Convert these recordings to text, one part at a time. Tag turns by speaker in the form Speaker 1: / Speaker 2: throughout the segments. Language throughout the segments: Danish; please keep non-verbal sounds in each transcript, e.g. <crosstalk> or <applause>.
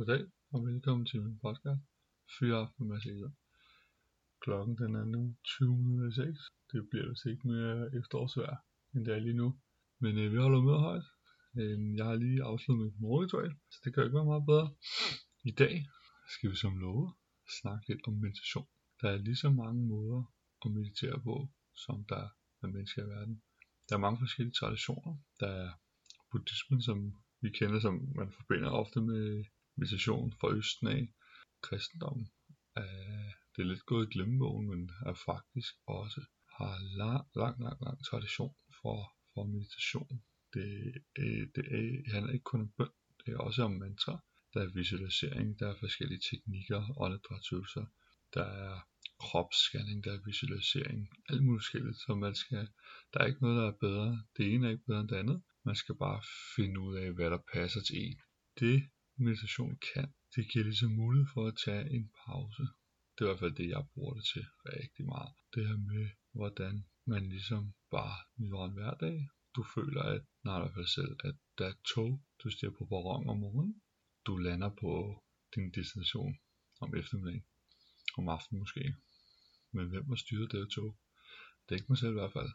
Speaker 1: Goddag og velkommen til min podcast Fyraften med Cæsar. Klokken den er nu 20.06. Det bliver vist ikke mere efterårsvejr end det er lige nu. Men øh, vi holder med højt. Øh, jeg har lige afsluttet mit morgenritual, så det kan ikke være meget bedre. I dag skal vi som lovet snakke lidt om meditation. Der er lige så mange måder at meditere på, som der er mennesker i verden. Der er mange forskellige traditioner. Der er buddhismen, som vi kender, som man forbinder ofte med meditation fra Østen af. Kristendommen er, det er lidt gået i glemmebogen, men er faktisk også har lang, lang, lang, lang tradition for, for meditation. Det, øh, det er, handler ikke kun om bøn, det er også om mantra. Der er visualisering, der er forskellige teknikker, åndedrætsøvelser, der er kropsscanning, der er visualisering, alt muligt forskelligt, så man skal, der er ikke noget, der er bedre. Det ene er ikke bedre end det andet. Man skal bare finde ud af, hvad der passer til en. Det meditation kan, det giver ligesom mulighed for at tage en pause. Det er i hvert fald det, jeg bruger det til rigtig meget. Det her med, hvordan man ligesom bare nyder en hverdag. Du føler, at, nej i hvert fald selv, at der er tog, du stiger på perron om morgenen. Du lander på din destination om eftermiddagen. Om aftenen måske. Men hvem har styret det tog? Det er ikke mig selv i hvert fald.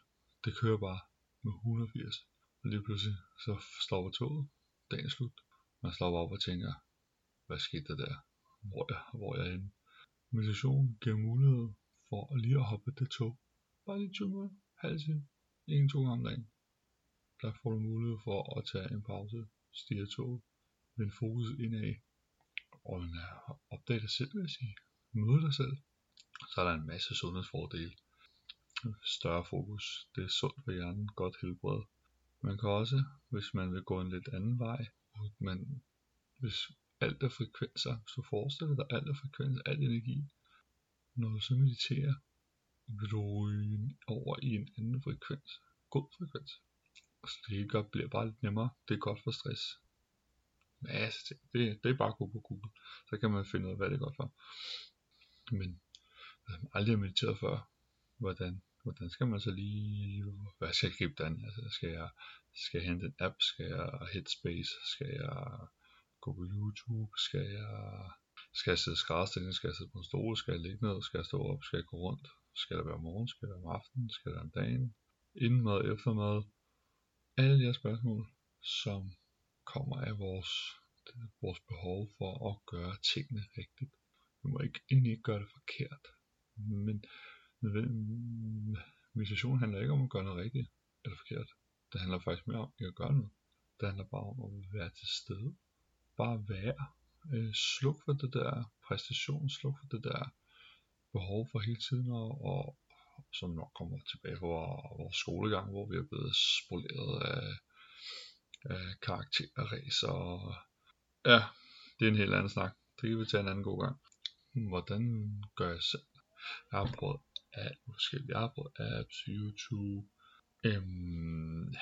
Speaker 1: Det kører bare med 180. Og lige pludselig så stopper toget. Dagen er slut. Man slår op og tænker, hvad skete der der? Hvor er, hvor er jeg henne? Meditation giver mulighed for lige at hoppe det tog. Bare lige 20 minutter, halv time, en to gange om dagen. Der får du mulighed for at tage en pause, stige toget, vende fokus indad, og opdage dig selv, vil jeg sige. Møde dig selv. Så er der en masse sundhedsfordele. Større fokus, det er sundt for hjernen, godt helbred. Man kan også, hvis man vil gå en lidt anden vej, men hvis alt er frekvenser, så forestiller dig alt er frekvenser, alt energi. Når du så mediterer, vil du ryge over i en anden frekvens. God frekvens. Så det hele godt bliver bare lidt nemmere. Det er godt for stress. Masse ting. Det, det er bare at gå på Google. Så kan man finde ud af, hvad det er godt for. Men jeg har aldrig mediteret før, hvordan, hvordan skal man så lige, hvad skal jeg gribe den? Altså, skal jeg, skal jeg hente en app? Skal jeg Headspace? Skal jeg gå på YouTube? Skal jeg, skal jeg sidde skrædstilling? Skal jeg sidde på en stol? Skal jeg ligge ned? Skal jeg stå op? Skal jeg gå rundt? Skal det være om morgenen? Skal det være om aftenen? Skal det være om dagen? Inden mad, efter mad? Alle de her spørgsmål, som kommer af vores, vores behov for at gøre tingene rigtigt. Vi må ikke, egentlig ikke gøre det forkert. Men meditation handler ikke om at gøre noget rigtigt eller forkert. Det handler faktisk mere om ikke at gøre noget. Det handler bare om at være til stede. Bare være. Øh, sluk for det der præstation, sluk for det der behov for hele tiden at, og som nok kommer tilbage fra vores skolegang, hvor vi er blevet spoleret af, af karakterræser. Og, ja, det er en helt anden snak. Det kan vi tage en anden god gang. Hvordan gør jeg selv? Jeg har prøvet af forskellige Jeg apps, YouTube, øhm,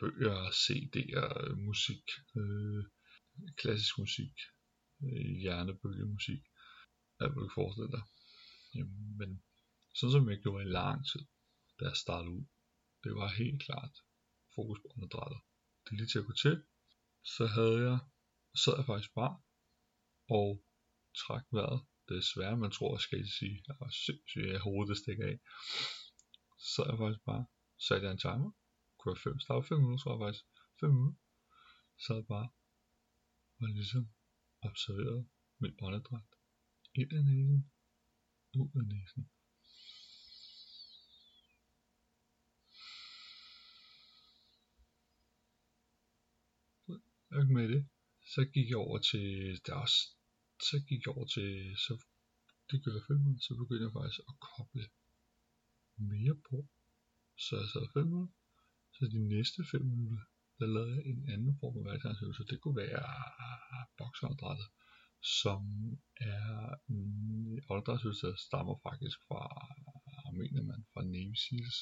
Speaker 1: bøger, CD'er, musik, øh, klassisk musik, øh, hjernebølgemusik, alt hvad du kan forestille dig. Jamen, men sådan som jeg gjorde i lang tid, da jeg startede ud, det var helt klart fokus på åndedrættet. Det er lige til at gå til, så havde jeg, sad jeg faktisk bare og trak vejret. Det er man tror, jeg skal sige. Jeg var sindssygt, at hovedet stikker af. Så sad jeg faktisk bare, satte jeg en timer, kunne være 5, starte 5 minutter, tror jeg faktisk. 5 minutter. sad jeg bare og ligesom observerede mit åndedræt. Ind af næsen, ud af næsen. Jeg med det. Så gik jeg over til, der også, så gik jeg over til, så det gør jeg fem minutter, så begyndte jeg faktisk at koble mere på. Så jeg sad 5 minutter, så de næste 5 minutter, der lavede jeg en anden form for værktøjsøvelse. Det kunne være ah, boksåndedrættet, som er en åndedrætsøvelse, der stammer faktisk fra, mener man, fra Navy Seals,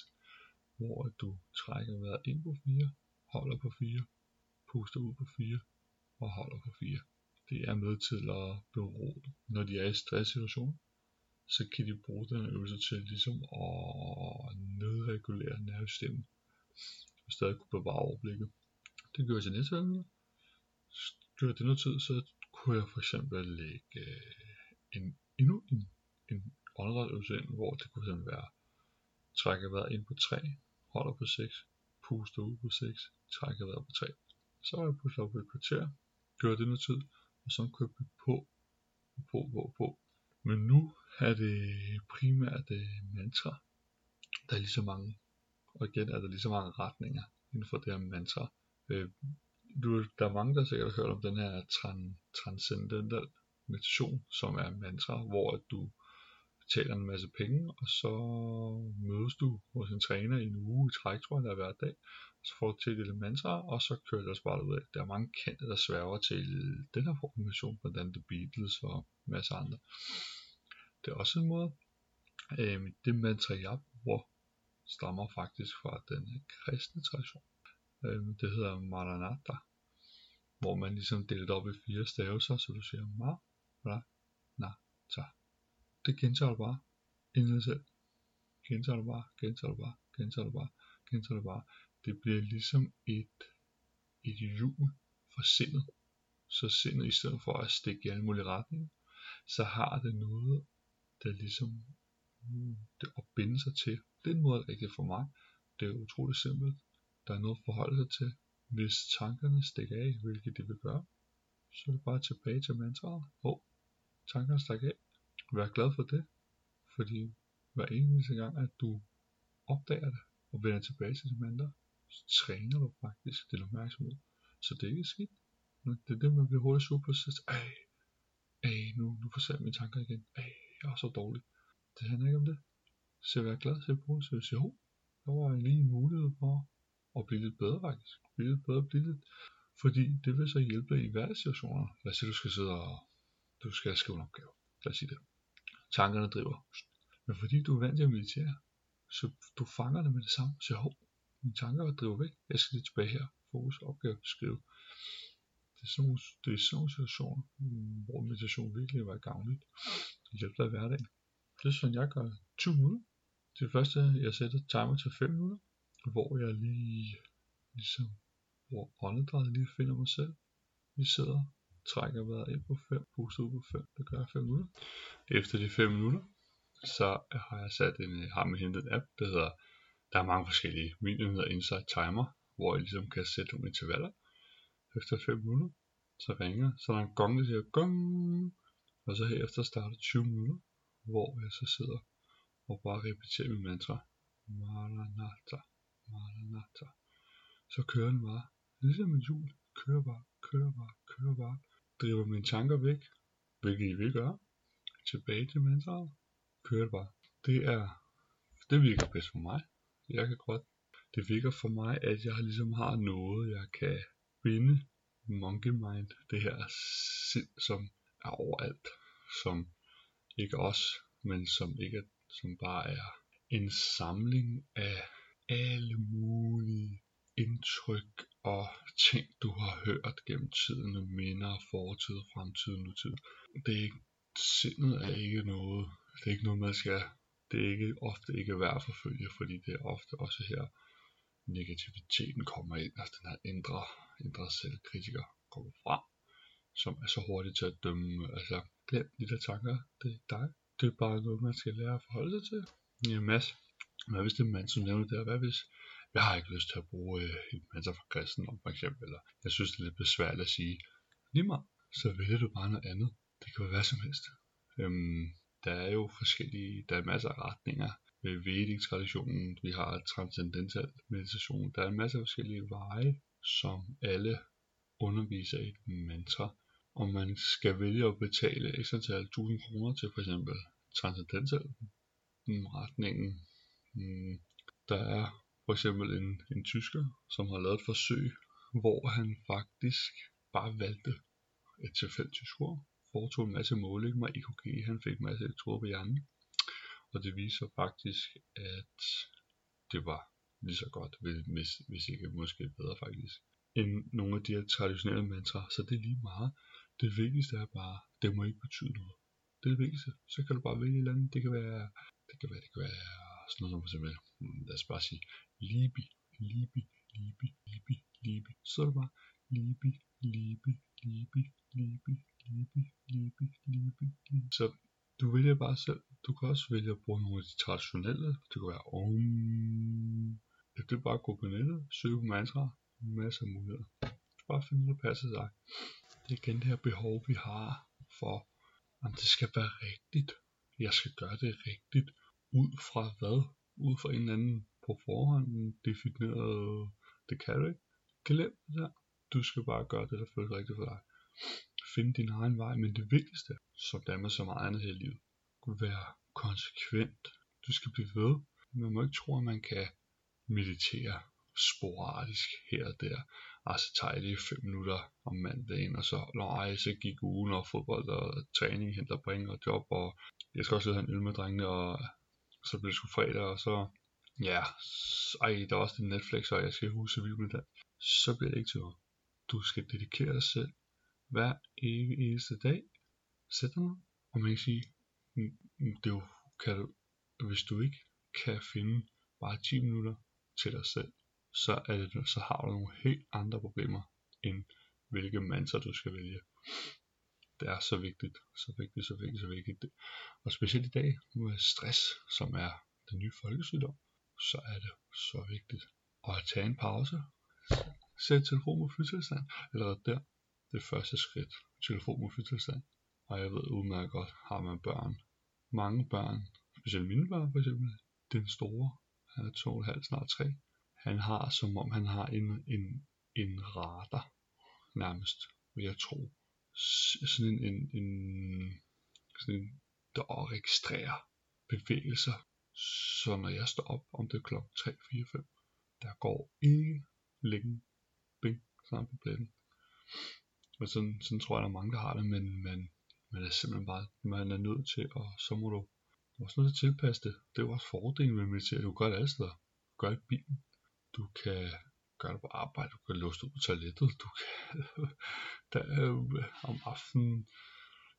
Speaker 1: hvor du trækker vejret ind på 4, holder på 4, puster ud på 4 og holder på 4 de er med til at bero, når de er i stresssituation, så kan de bruge den øvelse til ligesom at nedregulere nervesystemet og stadig kunne bevare overblikket. Det gjorde jeg til næste øvelse. Gjorde det noget tid, så kunne jeg for eksempel lægge øh, en, endnu en, en åndedrætsøvelse ind, hvor det kunne simpelthen være, trække vejret ind på 3, holder på 6, puster ud på 6, trækker vejret på 3. Så har jeg pustet op på et kvarter, gør det noget tid, og så kunne jeg bygge på, på, på, på. Men nu er det primært øh, mantra. Der er lige så mange, og igen er der lige så mange retninger inden for det her mantra. Øh, du, der er mange, der sikkert har hørt om den her tran, transcendental meditation, som er mantra, hvor at du betaler en masse penge, og så mødes du hos en træner i en uge i træk, tror jeg, der er hver dag, så får du tildelt mantra, og så kører det også bare ud af. Der er mange kendte, der sværger til den her formation, blandt andet The Beatles og masser masse andre. Det er også en måde. Øh, det mantra, jeg bruger, stammer faktisk fra den kristne tradition. Øh, det hedder Maranatha, hvor man ligesom deler det op i fire stavelser, så du siger Ma, Ra, Na, Ta. Det gentager du bare inden selv. Gentager du bare, gentager du bare, gentager du bare, gentager du bare. Det bliver ligesom et, et hjul for sindet. Så sindet i stedet for at stikke i alle mulige retninger, så har det noget, der ligesom mm, det at binde sig til. Det er en måde, der for mig. Det er utroligt simpelt. Der er noget at forholde sig til. Hvis tankerne stikker af, hvilket de vil gøre, så er det bare tilbage til mantraet. Hov, tankerne stikker af. Vær glad for det, fordi hver eneste gang, at du opdager det og vender tilbage til det mantra, så træner du faktisk din opmærksomhed. Så det er ikke skidt. Det er det, man bliver hurtigt sur på, så ej, ej, nu, nu forsvandt mine tanker igen. Ej, jeg er så dårlig. Det handler ikke om det. Så jeg er glad, se positivt, sige, oh, der var lige en mulighed for at blive lidt bedre faktisk. Blive lidt bedre, blive lidt. Fordi det vil så hjælpe dig i hverdagssituationer. Lad os sige, du skal sidde og du skal skrive en opgave. Lad os sige det. Tankerne driver. Men fordi du er vant til at meditere, så du fanger det med det samme. Så hov, mine tanker driver væk. Jeg skal lige tilbage her. Fokus, opgave, skrive. Det er sådan, det er sådan nogle situationer, hvor meditation virkelig var gavnligt. Det hjælper dig i hverdagen. Det er sådan, jeg gør 20 minutter. Det første, jeg sætter timer til 5 minutter hvor jeg lige, ligesom, hvor åndedrættet lige finder mig selv. Vi sidder, trækker vejret ind på 5, puster ud på 5, det gør jeg 5 minutter. Efter de 5 minutter, så har jeg sat en, har man hentet en app, der hedder, der er mange forskellige, min hedder Insight Timer, hvor jeg ligesom kan sætte nogle intervaller. Efter 5 minutter, så ringer, så der er en gong, der siger gong, og så herefter starter 20 minutter, hvor jeg så sidder og bare repeterer min mantra. Maranatha. Maranatha. Så kører den bare. Ligesom en hjul. Kører bare, kører bare, kører bare. Driver mine tanker væk. Hvilket I vil gøre. Tilbage til mantraet. Kører bare. Det er, det virker bedst for mig. Jeg kan godt. Det virker for mig, at jeg ligesom har noget, jeg kan binde monkey mind, det her sind, som er overalt, som ikke os, men som ikke som bare er en samling af alle mulige indtryk og ting, du har hørt gennem tiden, minder, fortid, fremtid, nutid. Det er ikke, sindet er ikke noget, det er ikke noget, man skal, det er ikke ofte ikke værd at forfølge, fordi det er ofte også her, negativiteten kommer ind, altså den her indre, indre selvkritiker kommer frem, som er så hurtigt til at dømme, altså glem de der tanker, det er dig. Det er bare noget, man skal lære at forholde sig til. Ja, Mads, hvad hvis det er mand, som nævner det, hvad hvis jeg har ikke lyst til at bruge øh, en mantra fra kristendom for eksempel, eller jeg synes det er lidt besværligt at sige, lige meget, så vælger du bare noget andet. Det kan være hvad som helst. Øhm, der er jo forskellige, der er masser af retninger. Med Vedic-traditionen, vi har transcendental meditation, der er masser af forskellige veje, som alle underviser i et mantra. Og man skal vælge at betale ekstra antal 1000 kroner til for eksempel transcendental retningen hmm. der er for eksempel en, en tysker, som har lavet et forsøg, hvor han faktisk bare valgte et tilfældigt tysk ord, foretog en masse målinger med EKG, han fik en masse elektroder på hjernen, og det viser faktisk, at det var lige så godt, hvis, hvis ikke måske bedre faktisk, end nogle af de her traditionelle mantra, så det er lige meget. Det vigtigste er bare, det må ikke betyde noget. Det er det vigtigste. Så kan du bare vælge et eller andet. Det kan være, det kan være, det kan være sådan noget som for eksempel, hmm, lad os bare sige, Libi, Libi, Libi, Libi, Libi. Så er det bare, Libi, Libi, Libi, Libi, Libi, Libi, Libi, Libi. Så du vælger bare selv. Du kan også vælge at bruge nogle af de traditionelle. Det kan være om. Ja, det er bare at gå på nettet, søge på mantra, masser af muligheder. Bare finde noget, der passer dig. Det er igen det her behov, vi har for, om det skal være rigtigt. Jeg skal gøre det rigtigt. Ud fra hvad? Ud fra en eller anden på forhånd defineret, det kan du ikke. Glem det der. Du skal bare gøre det, der føles rigtigt for dig. Find din egen vej, men det vigtigste, som det er med så meget andet her i livet, være konsekvent. Du skal blive ved. Man må ikke tro, at man kan meditere sporadisk her og der. Og så tager jeg lige 5 minutter om mandagen, og så, nej, så gik ugen og fodbold og træning, henter bringe og job, og jeg skal også have en øl med drengene, og så bliver det sgu fredag, og så, ja, ej, der er også det Netflix, og jeg skal huske vild det. Så bliver det ikke til noget. Du skal dedikere dig selv hver evig eneste dag. Sæt dig ned, og man kan sige, mm, mm, det er jo, kan du, hvis du ikke kan finde bare 10 minutter til dig selv, så, er det, så har du nogle helt andre problemer, end hvilke mantra du skal vælge. Det er så vigtigt, så vigtigt, så vigtigt, så vigtigt. Og specielt i dag med stress, som er den nye folkesygdom, så er det så vigtigt at tage en pause. Sæt telefonen på flytilstand, eller der. Det første skridt, Telefonen på flytilstand. Og jeg ved udmærket godt, har man børn. Mange børn, specielt mine børn for eksempel, den store, han er to og halv, snart tre, han har som om han har en, en, en radar nærmest, vil jeg tro. Sådan en, en, en sådan en, der registrerer bevægelser. Så når jeg står op, om det er klokken 3, 4, 5, der går ikke længe, bing, sådan på pletten. Og sådan, sådan tror jeg, der er mange, der har det, men man, man er simpelthen bare, man er nødt til, og så må du også nødt til at tilpasse det. Det er jo også fordelen ved at. Du kan gøre det alle steder. Du kan gøre det i bilen. Du kan gøre det på arbejde. Du kan låse ud på toilettet. Du kan, <laughs> der er jo om aftenen.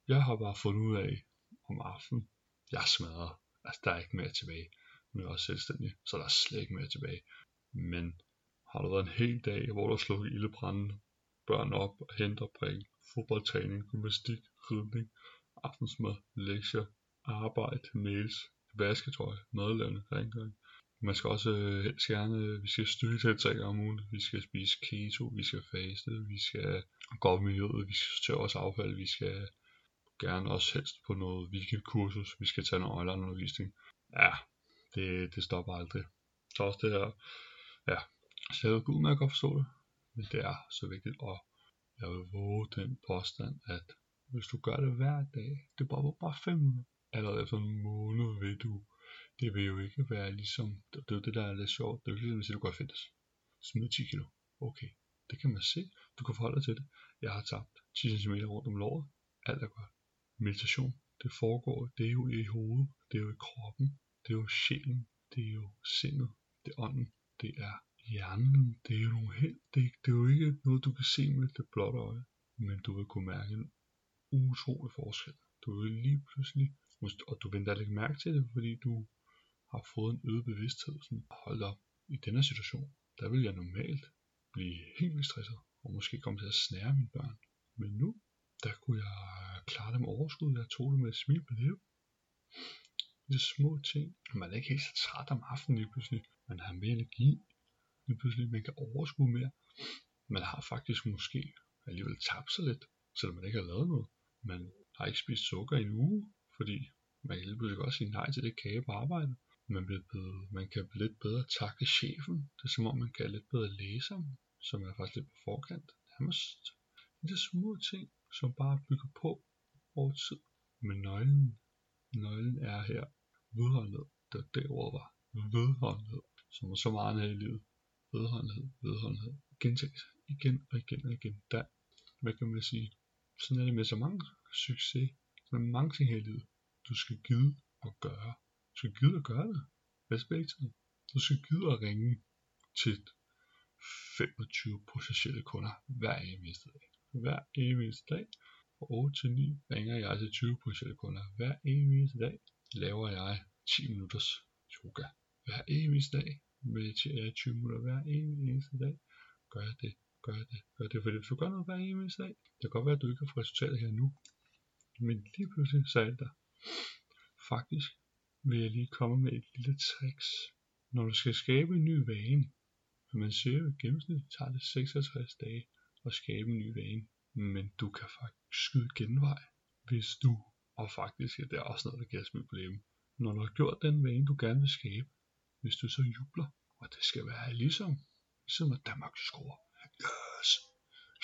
Speaker 1: Jeg har bare fundet ud af om aftenen. Jeg smadrer, Altså der er ikke mere tilbage. Nu er jeg også selvstændig, så der er slet ikke mere tilbage. Men har der været en hel dag, hvor der har slukket ildebranden, børn op, og henter bring, fodboldtræning, gymnastik, ridning, aftensmad, lektier, arbejde, mails, vasketøj, madlavning, rengøring. Man skal også øh, helst gerne, øh, vi skal styrke til tre gange om ugen, vi skal spise keto, vi skal faste, vi skal gå op i miljøet, vi skal sortere vores affald, vi skal gerne også helst på noget weekendkursus, vi skal tage noget online undervisning. Ja, det, det stopper aldrig. Så også det her, ja, så jeg kunne udmærket godt forstå det, men det er så vigtigt, og jeg vil våge den påstand, at hvis du gør det hver dag, det er bare, bare 5 minutter, allerede efter en måned vil du, det vil jo ikke være ligesom, det er det der er lidt sjovt, det er jo ligesom hvis du går fitness, smid 10 kilo, okay, det kan man se, du kan forholde dig til det, jeg har tabt 10 cm rundt om låret, alt er godt, meditation, det foregår, det er jo i hovedet, det er jo i kroppen, det er jo sjælen, det er jo sindet, det er ånden, det er hjernen, det er jo nogle helt, det, det er jo ikke noget du kan se med det blotte øje, men du vil kunne mærke en utrolig forskel. Du vil lige pludselig og du venter ikke mærke til det, fordi du har fået en øget bevidsthed. Sådan, hold op, i denne situation, der vil jeg normalt blive helt vildt stresset, og måske komme til at snære mine børn. Men nu, der kunne jeg klare dem overskud, jeg tog det med et smil på det. Det er små ting. Man er ikke helt så træt om aftenen lige pludselig. Man har mere energi. Lige pludselig, man kan overskue mere. Man har faktisk måske alligevel tabt sig lidt, selvom man ikke har lavet noget. Man har ikke spist sukker i en uge, fordi man kan lige pludselig også sige nej til det kage på arbejde. Man, bliver bedre, man kan blive lidt bedre takke chefen. Det er som om, man kan lidt bedre læse om, som er faktisk lidt på forkant. Nærmest det er små ting, som bare bygger på over tid. Men nøglen, nøglen er her. Vedholdenhed. Det var det ord var. Vedholdenhed. Som er så meget her i livet. Vedholdenhed, vedholdenhed. Gentagelse. Igen og igen og igen. Der, hvad kan man sige? Sådan er det med så mange succes med mange ting her i livet. Du skal gide at gøre. Du skal gide at gøre det. Hvad skal ikke Du skal gide at ringe til 25 potentielle kunder hver eneste dag. Hver eneste dag fra 8 til 9 ringer jeg til 20 potentielle kunder. Hver eneste dag laver jeg 10 minutters yoga. Hver eneste dag mediterer jeg 20 minutter. Hver eneste dag gør det. gør det. Gør det, fordi hvis du gør noget hver eneste dag, det kan godt være, at du ikke har fået resultatet her nu. Men lige pludselig så er det der. Faktisk vil jeg lige komme med et lille tricks. Når du skal skabe en ny vane, men man siger jo i gennemsnit tager det 66 dage at skabe en ny vane. Men du kan faktisk skyde genvej, hvis du, og faktisk ja, det er også noget, der giver os problem. Når du har gjort den vane, du gerne vil skabe, hvis du så jubler, og det skal være ligesom, ligesom at Danmark scorer. Yes!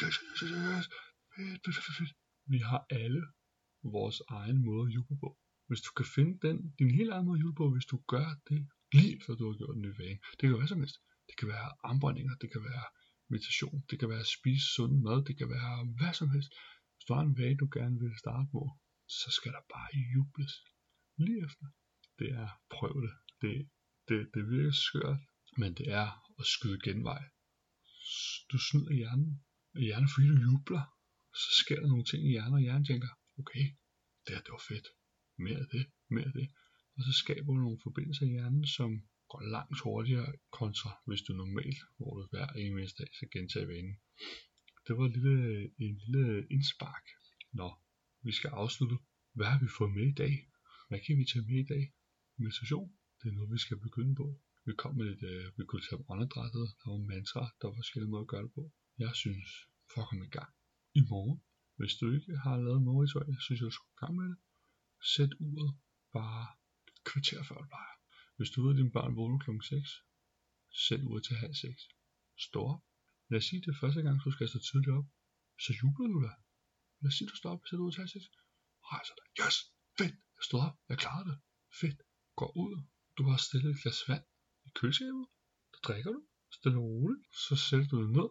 Speaker 1: Yes, yes, yes, yes. Fedt, fedt, fedt, fedt. Vi har alle vores egen måde at juble på. Hvis du kan finde den, din helt egen måde at juble på, hvis du gør det lige før du har gjort en ny vane. Det kan være hvad som helst. Det kan være armbåndinger, det kan være meditation, det kan være at spise sund mad, det kan være hvad som helst. Hvis du har en vane, du gerne vil starte på, så skal der bare jubles lige efter. Det er, prøv det. Det, det, det virker skørt, men det er at skyde genvej. Du snyder hjernen. Hjernen fordi du jubler. Så sker der nogle ting i hjernen, og hjernen tænker, okay, det her det var fedt. Mere af det, mere af det. Og så skaber du nogle forbindelser i hjernen, som går langt hurtigere kontra, hvis du normalt, hvor du hver eneste dag skal gentage vanen. Det var en lille, en lille indspark. Nå, vi skal afslutte. Hvad har vi fået med i dag? Hvad kan vi tage med i dag? Meditation, det er noget, vi skal begynde på. Vi kom med lidt, øh, vi kunne tage åndedrættet, der var mantra, der var forskellige måder at gøre det på. Jeg synes, for at komme i gang. I morgen, hvis du ikke har lavet morgenritual, synes jeg, du skulle i gang med det. Sæt uret bare kvarter før du plejer. Hvis du ved, at din barn vågner kl. 6, sæt uret til halv 6. Stå op. Lad os sige, det er første gang, du skal stå tidligt op. Så jubler du da. Lad os sige, du står op og sætter uret til halv 6. Rejser dig. Yes! Fedt! Jeg stod op. Jeg klarede det. Fedt. Gå ud. Du har stillet et glas vand i køleskabet. Så drikker du. Stille og roligt. Så sætter du det ned.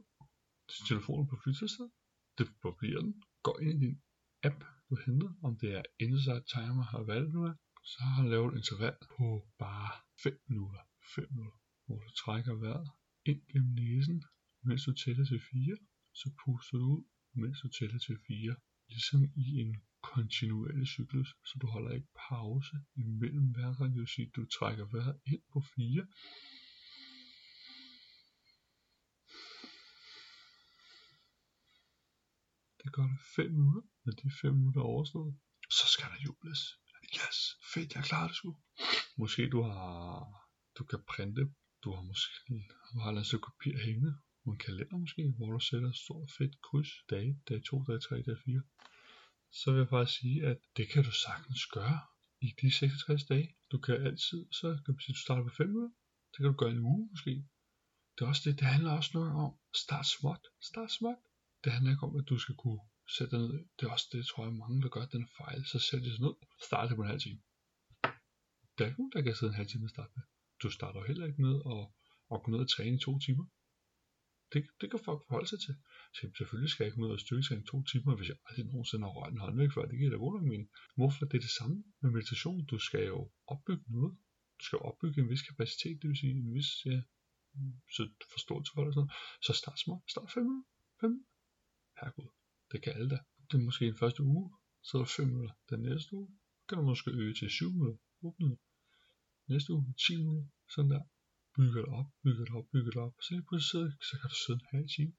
Speaker 1: Til telefonen på flytilstand. Det bliver den. Går ind i din app, du henter, om det er Insight Timer og hvad det nu er, så har han lavet et interval på bare 5 minutter. 5 minutter, hvor du trækker vejret ind gennem næsen, mens du tæller til 4, så puster du ud, mens du tæller til 4. Ligesom i en kontinuerlig cyklus, så du holder ikke pause imellem hver det vil sige, at du trækker vejret ind på 4, Det gør det 5 minutter. Når de 5 minutter er overstået, så skal der jubles. Yes, fedt, jeg klarer det sgu. Måske du har, du kan printe, du har måske, du har lavet så kopier hængende på en kalender måske, hvor du sætter et stort fedt kryds, dag, dag 2, dag 3, dag 4. Så vil jeg bare sige, at det kan du sagtens gøre i de 66 dage. Du kan altid, så kan du sige, at du starter på 5 minutter. Det kan du gøre en uge måske. Det er også det, det handler også noget om. Start småt. Start småt. Det handler ikke om, at du skal kunne sætte dig ned. Det er også det, tror jeg, mange, der gør den fejl. Så sætter sig ned. Start det på en halv time. Der er ikke nogen, der kan sidde en halv time og starte med. Du starter jo heller ikke med at, at gå ned og træne i to timer. Det, det kan folk forholde sig til. Så selvfølgelig skal jeg ikke ud og styrketræne i to timer, hvis jeg aldrig nogensinde har rørt en håndvægt før. Det giver da god nok mening. Hvorfor det er det samme med meditation? Du skal jo opbygge noget. Du skal opbygge en vis kapacitet, det vil sige en vis ja, så forståelse for det. Sådan. Så start små. Start 5 minutter. 5 minutter herregud, det kan alle da. Det er måske den første uge, så er der 5 minutter. Den næste uge kan du måske øge til 7 minutter, 8 minutter. Næste uge 10 minutter, sådan der bygge det op, bygge det op, bygge det op. Så lige pludselig så kan du sidde en halv time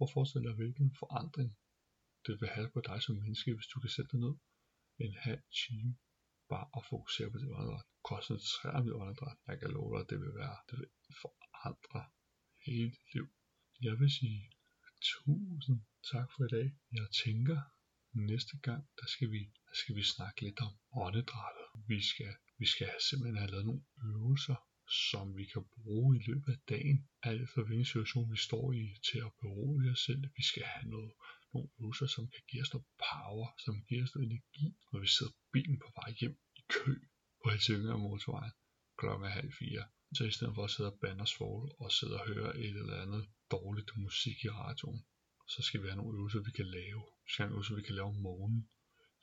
Speaker 1: og forestille dig, hvilken forandring det vil have på dig som menneske, hvis du kan sætte dig ned en halv time bare at fokusere på det åndedræt. Koncentrere dig åndedræt. Jeg kan love dig, at det vil være, det vil forandre hele dit liv. Jeg vil sige tusind tak for i dag. Jeg tænker, næste gang, der skal vi, der skal vi snakke lidt om åndedrættet. Vi skal, vi skal simpelthen have lavet nogle øvelser, som vi kan bruge i løbet af dagen, alt efter hvilken situation vi står i, til at berolige os selv. Vi skal have noget, nogle øvelser, som kan give os noget power, som kan give os noget energi, når vi sidder bilen på vej hjem i kø på Helsingør motorvejen klokken er halv fire. Så i stedet for at sidde og bande os og sidde og høre et eller andet dårligt musik i radioen, så skal vi have nogle øvelser, vi kan lave. Vi skal have nogle øvelser, vi kan lave om morgenen,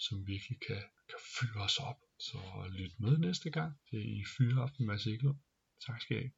Speaker 1: som virkelig kan, kan fyre os op. Så lyt med næste gang. Det er i Fyreaften med Siglund. Tak skal I have.